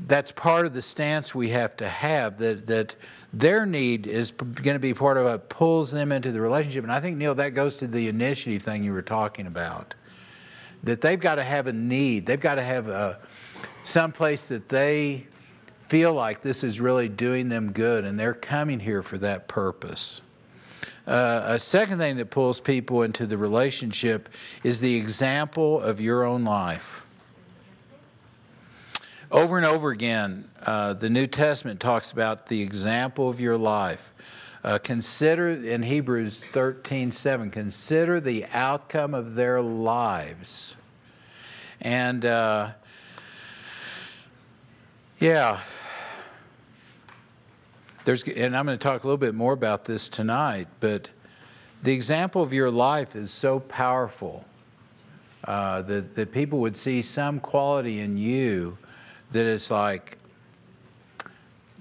that's part of the stance we have to have that that their need is going to be part of what pulls them into the relationship. And I think Neil, that goes to the initiative thing you were talking about. That they've got to have a need. They've got to have a some place that they feel like this is really doing them good and they're coming here for that purpose. Uh, a second thing that pulls people into the relationship is the example of your own life. Over and over again, uh, the New Testament talks about the example of your life. Uh, consider in Hebrews 13 7, consider the outcome of their lives. And uh, yeah, there's, and I'm going to talk a little bit more about this tonight, but the example of your life is so powerful uh, that, that people would see some quality in you that it's like,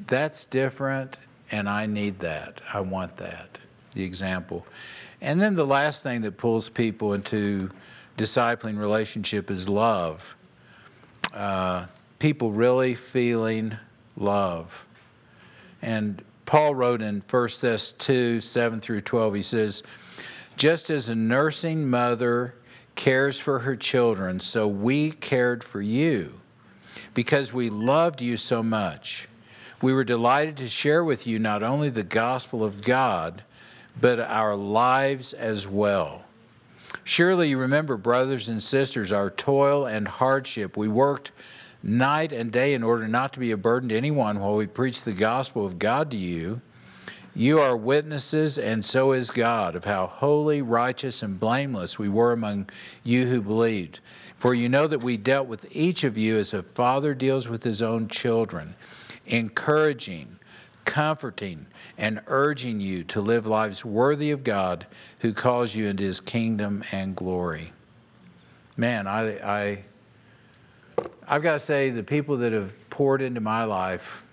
that's different, and I need that. I want that, the example. And then the last thing that pulls people into discipling relationship is love. Uh, people really feeling love. And Paul wrote in 1 Thess 2 7 through 12, he says, Just as a nursing mother cares for her children, so we cared for you because we loved you so much. We were delighted to share with you not only the gospel of God, but our lives as well. Surely you remember, brothers and sisters, our toil and hardship. We worked night and day in order not to be a burden to anyone while we preached the gospel of God to you. You are witnesses, and so is God, of how holy, righteous, and blameless we were among you who believed. For you know that we dealt with each of you as a father deals with his own children, encouraging, comforting, and urging you to live lives worthy of God who calls you into his kingdom and glory. Man, I, I I've got to say, the people that have poured into my life,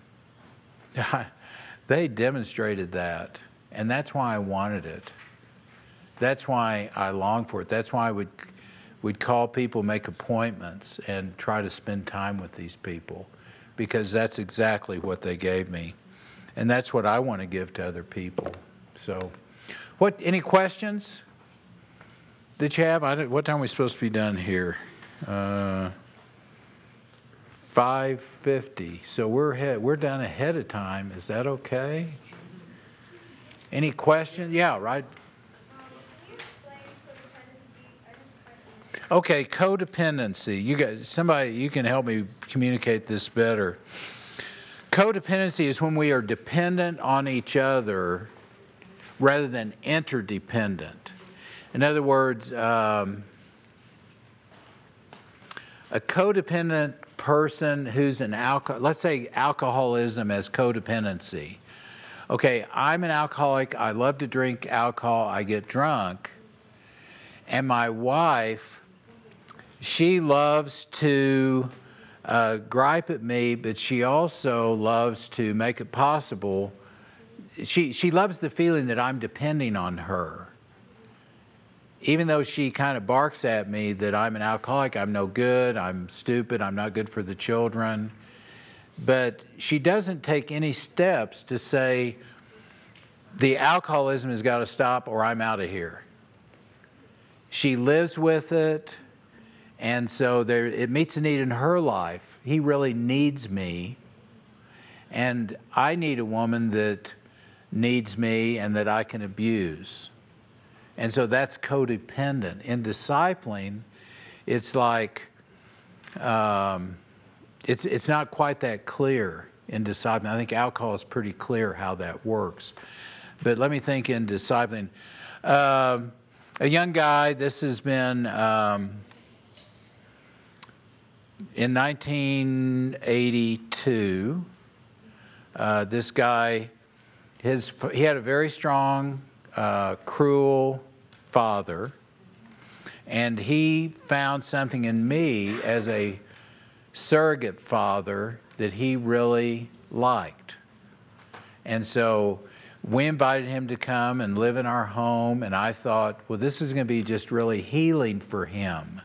they demonstrated that. And that's why I wanted it. That's why I longed for it. That's why I would would call people, make appointments, and try to spend time with these people because that's exactly what they gave me. And that's what I want to give to other people. So, what any questions that you have? I what time are we supposed to be done here? Uh, 5:50. So we're ahead, we're done ahead of time. Is that okay? Any questions? Yeah, right. Okay, codependency. You got somebody you can help me communicate this better. Codependency is when we are dependent on each other rather than interdependent. In other words, um, a codependent person who's an alcohol, let's say alcoholism as codependency. Okay, I'm an alcoholic. I love to drink alcohol. I get drunk. And my wife she loves to uh, gripe at me, but she also loves to make it possible. She, she loves the feeling that I'm depending on her. Even though she kind of barks at me that I'm an alcoholic, I'm no good, I'm stupid, I'm not good for the children. But she doesn't take any steps to say, the alcoholism has got to stop or I'm out of here. She lives with it. And so there, it meets a need in her life. He really needs me. And I need a woman that needs me and that I can abuse. And so that's codependent. In discipling, it's like, um, it's, it's not quite that clear in discipling. I think alcohol is pretty clear how that works. But let me think in discipling. Um, a young guy, this has been. Um, in 1982, uh, this guy, his, he had a very strong, uh, cruel father, and he found something in me as a surrogate father that he really liked. And so we invited him to come and live in our home, and I thought, well, this is going to be just really healing for him.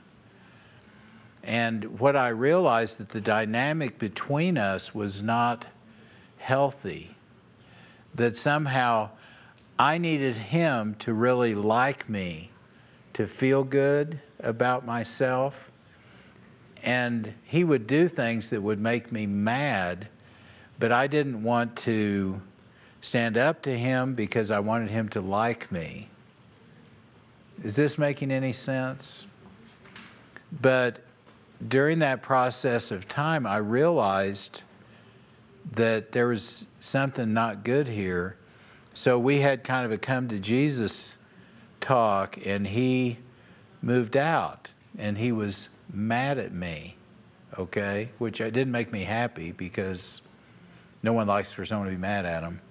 And what I realized that the dynamic between us was not healthy. That somehow I needed him to really like me, to feel good about myself. and he would do things that would make me mad, but I didn't want to stand up to him because I wanted him to like me. Is this making any sense? But during that process of time, I realized that there was something not good here. So we had kind of a come to Jesus talk, and he moved out and he was mad at me, okay? Which it didn't make me happy because no one likes for someone to be mad at them.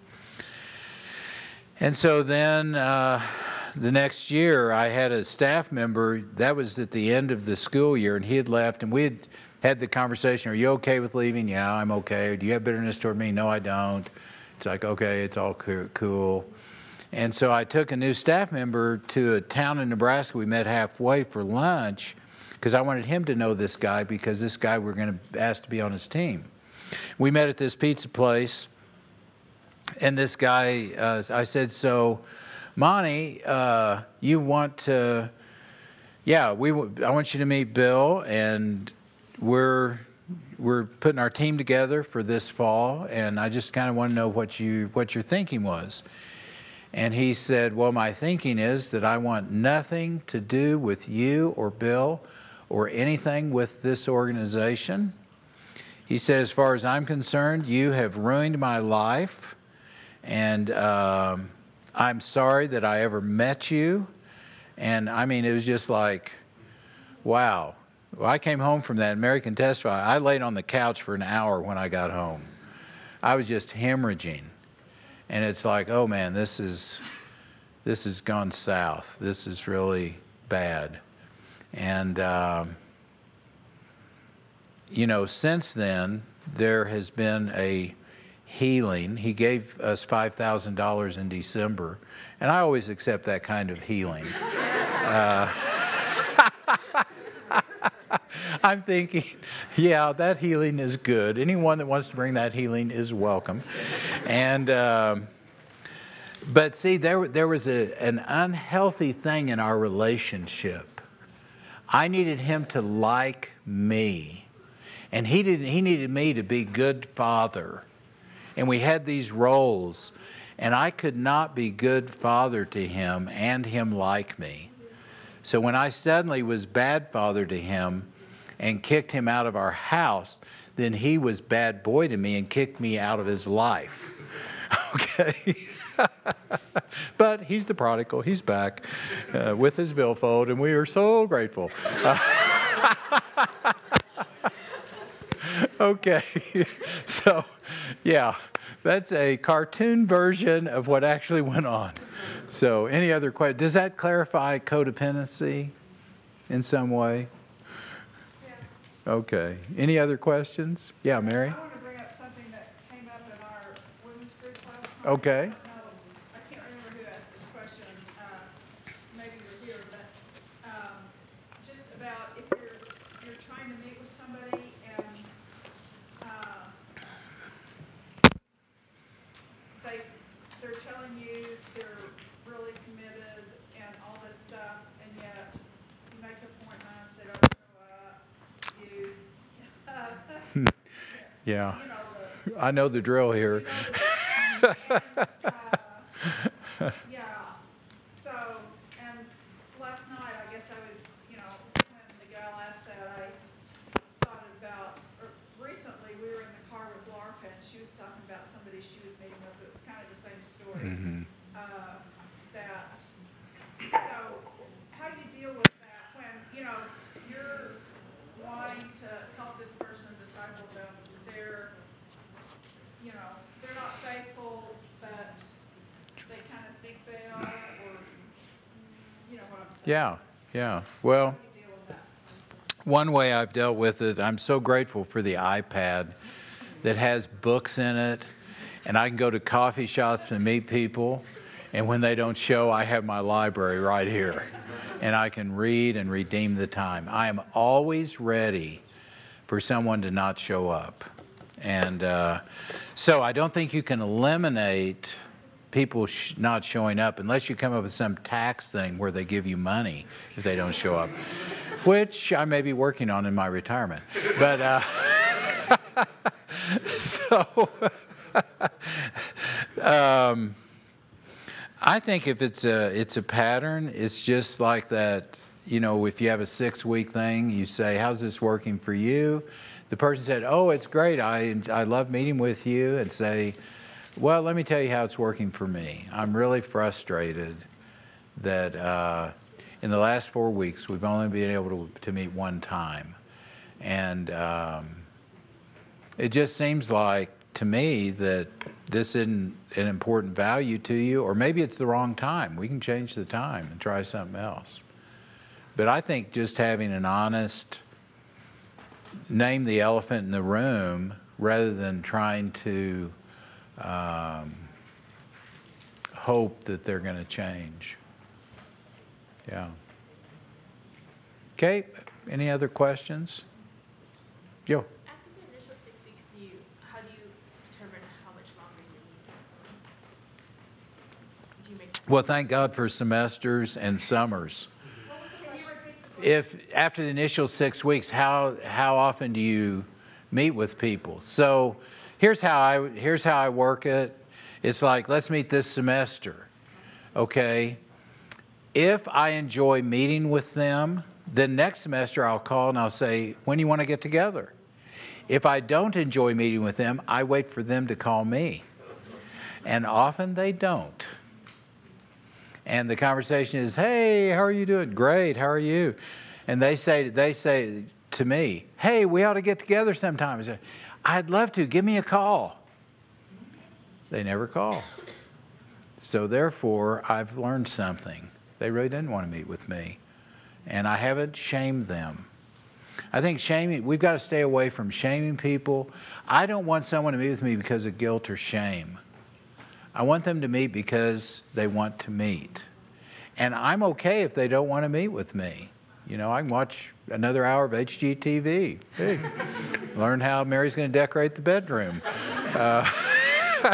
And so then uh, the next year, I had a staff member, that was at the end of the school year, and he had left, and we had had the conversation Are you okay with leaving? Yeah, I'm okay. Do you have bitterness toward me? No, I don't. It's like, okay, it's all cool. And so I took a new staff member to a town in Nebraska. We met halfway for lunch because I wanted him to know this guy because this guy we are going to ask to be on his team. We met at this pizza place, and this guy, uh, I said, So, Monty, uh, you want to, yeah, we, I want you to meet Bill, and we're we're putting our team together for this fall, and I just kind of want to know what you what your thinking was. And he said, Well, my thinking is that I want nothing to do with you or Bill or anything with this organization. He said, As far as I'm concerned, you have ruined my life, and um, I'm sorry that I ever met you. And I mean, it was just like, wow. Well, I came home from that American testify. I laid on the couch for an hour when I got home. I was just hemorrhaging and it's like, oh man, this is this has gone south. This is really bad, and um, you know, since then there has been a healing. He gave us five thousand dollars in December, and I always accept that kind of healing. Uh, I'm thinking, yeah, that healing is good. Anyone that wants to bring that healing is welcome. And, um, but see, there, there was a, an unhealthy thing in our relationship. I needed him to like me, and he, didn't, he needed me to be good father. And we had these roles, and I could not be good father to him and him like me. So when I suddenly was bad father to him and kicked him out of our house, then he was bad boy to me and kicked me out of his life. Okay? but he's the prodigal. He's back uh, with his billfold, and we are so grateful. okay. so, yeah, that's a cartoon version of what actually went on. So, any other questions? Does that clarify codependency in some way? Yeah. Okay. Any other questions? Yeah, Mary? I want to bring up something that came up in our women's group last night. Okay. I don't know, I can't remember who asked this question, uh, maybe you're here, but, um, just about if you're, you're trying to meet with somebody and, uh, they, they're telling you they're really committed and all this stuff, and yet you make appointments, they don't show up, you, Yeah. I know the drill here. Yeah, so, and last night, I guess I was, you know, when the gal asked that, I thought about, or recently, we were in the car with Larka, and she was talking about somebody she was meeting with, it was kind of the same story. Mhm. Uh, that, so, how do you deal with that when, you know, you're wanting to help this person disciple them, they're, you know, they're not faithful, but they kind of think they are, or, you know what I'm saying? Yeah, yeah. Well? One way I've dealt with it, I'm so grateful for the iPad that has books in it, and I can go to coffee shops and meet people, and when they don't show, I have my library right here, and I can read and redeem the time. I am always ready for someone to not show up. And uh, so I don't think you can eliminate people sh- not showing up unless you come up with some tax thing where they give you money if they don't show up. which I may be working on in my retirement. But uh, so um, I think if it's a it's a pattern, it's just like that. You know, if you have a six week thing, you say, "How's this working for you?" The person said, "Oh, it's great. I I love meeting with you," and say, "Well, let me tell you how it's working for me. I'm really frustrated that uh, in the last four weeks we've only been able to, to meet one time, and um, it just seems like to me that this isn't an important value to you, or maybe it's the wrong time. We can change the time and try something else. But I think just having an honest name the elephant in the room rather than trying to um, hope that they're going to change. Yeah. Okay, any other questions? Yo. After the initial six weeks, do you, how do you determine how much longer you need? Do you make? Well, thank God for semesters and summers. If after the initial six weeks, how how often do you meet with people? So here's how I here's how I work it. It's like let's meet this semester, okay? If I enjoy meeting with them, then next semester I'll call and I'll say, when do you want to get together? If I don't enjoy meeting with them, I wait for them to call me. And often they don't. And the conversation is, "Hey, how are you doing? Great. How are you?" And they say they say to me, "Hey, we ought to get together sometime." "I'd love to. Give me a call." They never call. So therefore, I've learned something. They really didn't want to meet with me, and I haven't shamed them. I think shaming, we've got to stay away from shaming people. I don't want someone to meet with me because of guilt or shame. I want them to meet because they want to meet. And I'm okay if they don't want to meet with me. You know, I can watch another hour of HGTV. Hey, learn how Mary's going to decorate the bedroom. Uh,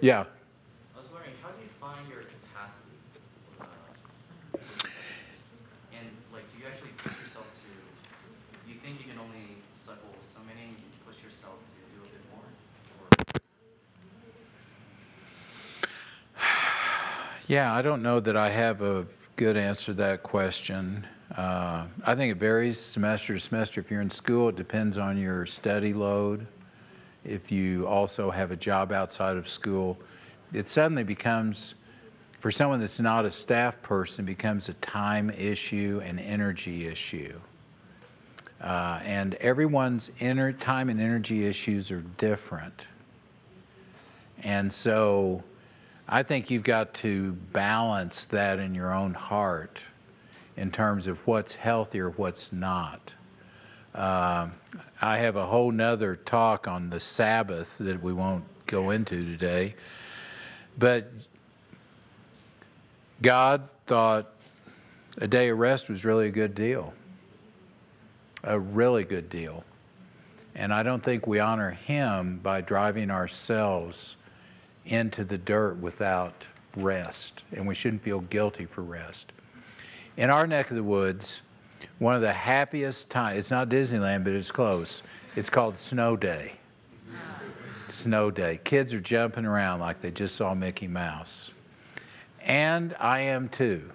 yeah. I was wondering, how do you find your capacity? Uh, and like, do you actually push yourself to? You think you can only cycle so many? You push yourself to do a bit more? Or, Yeah, I don't know that I have a good answer to that question. Uh, I think it varies semester to semester. If you're in school, it depends on your study load. If you also have a job outside of school, it suddenly becomes, for someone that's not a staff person, becomes a time issue and energy issue. Uh, and everyone's inner time and energy issues are different. And so I think you've got to balance that in your own heart in terms of what's healthy or what's not. Um, I have a whole nother talk on the Sabbath that we won't go into today. But God thought a day of rest was really a good deal, a really good deal. And I don't think we honor Him by driving ourselves into the dirt without rest, and we shouldn't feel guilty for rest. In our neck of the woods, one of the happiest times, it's not Disneyland, but it's close. It's called Snow Day. Snow Day. Kids are jumping around like they just saw Mickey Mouse. And I am too.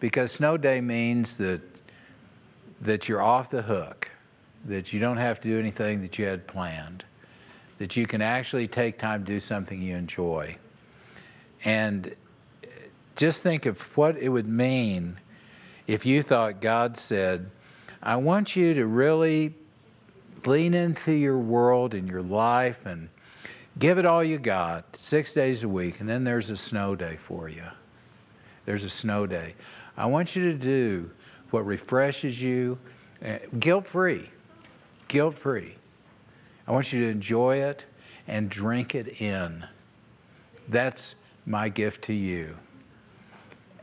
Because Snow Day means that, that you're off the hook, that you don't have to do anything that you had planned that you can actually take time to do something you enjoy. And just think of what it would mean if you thought God said, I want you to really lean into your world and your life and give it all you got six days a week, and then there's a snow day for you. There's a snow day. I want you to do what refreshes you, uh, guilt free. Guilt free. I want you to enjoy it and drink it in. That's my gift to you.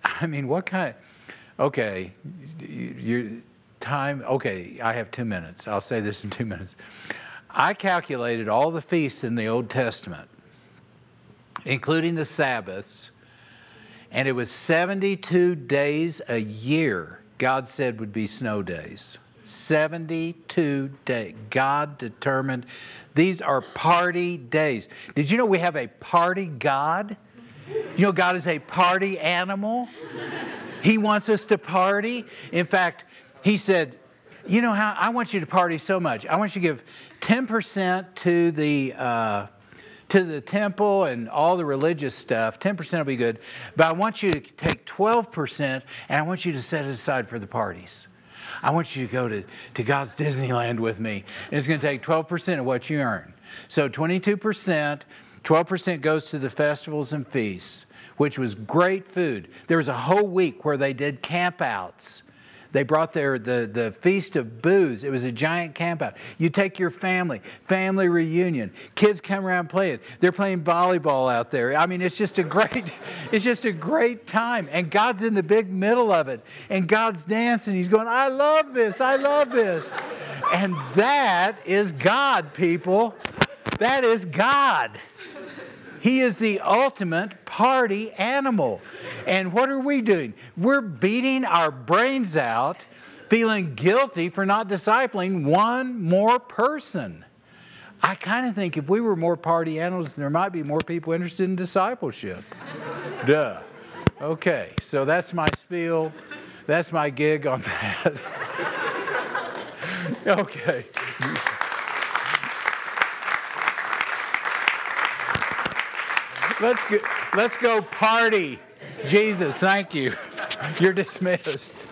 I mean, what kind? Okay, your time. Okay, I have two minutes. I'll say this in two minutes. I calculated all the feasts in the Old Testament, including the Sabbaths, And it was 72 days a year, God said would be snow days. 72 days. God determined these are party days. Did you know we have a party God? You know, God is a party animal. He wants us to party. In fact, He said, You know how I want you to party so much. I want you to give 10% to the. Uh, to the temple and all the religious stuff, 10% will be good. But I want you to take 12% and I want you to set it aside for the parties. I want you to go to, to God's Disneyland with me. And it's going to take 12% of what you earn. So 22%, 12% goes to the festivals and feasts, which was great food. There was a whole week where they did campouts. They brought their the, the feast of booths. It was a giant campout. You take your family, family reunion. Kids come around playing. They're playing volleyball out there. I mean, it's just a great, it's just a great time. And God's in the big middle of it. And God's dancing. He's going, I love this. I love this. And that is God, people. That is God. He is the ultimate party animal. And what are we doing? We're beating our brains out, feeling guilty for not discipling one more person. I kind of think if we were more party animals, there might be more people interested in discipleship. Duh. Okay, so that's my spiel. That's my gig on that. okay. Let's go, let's go party. Jesus, thank you. You're dismissed.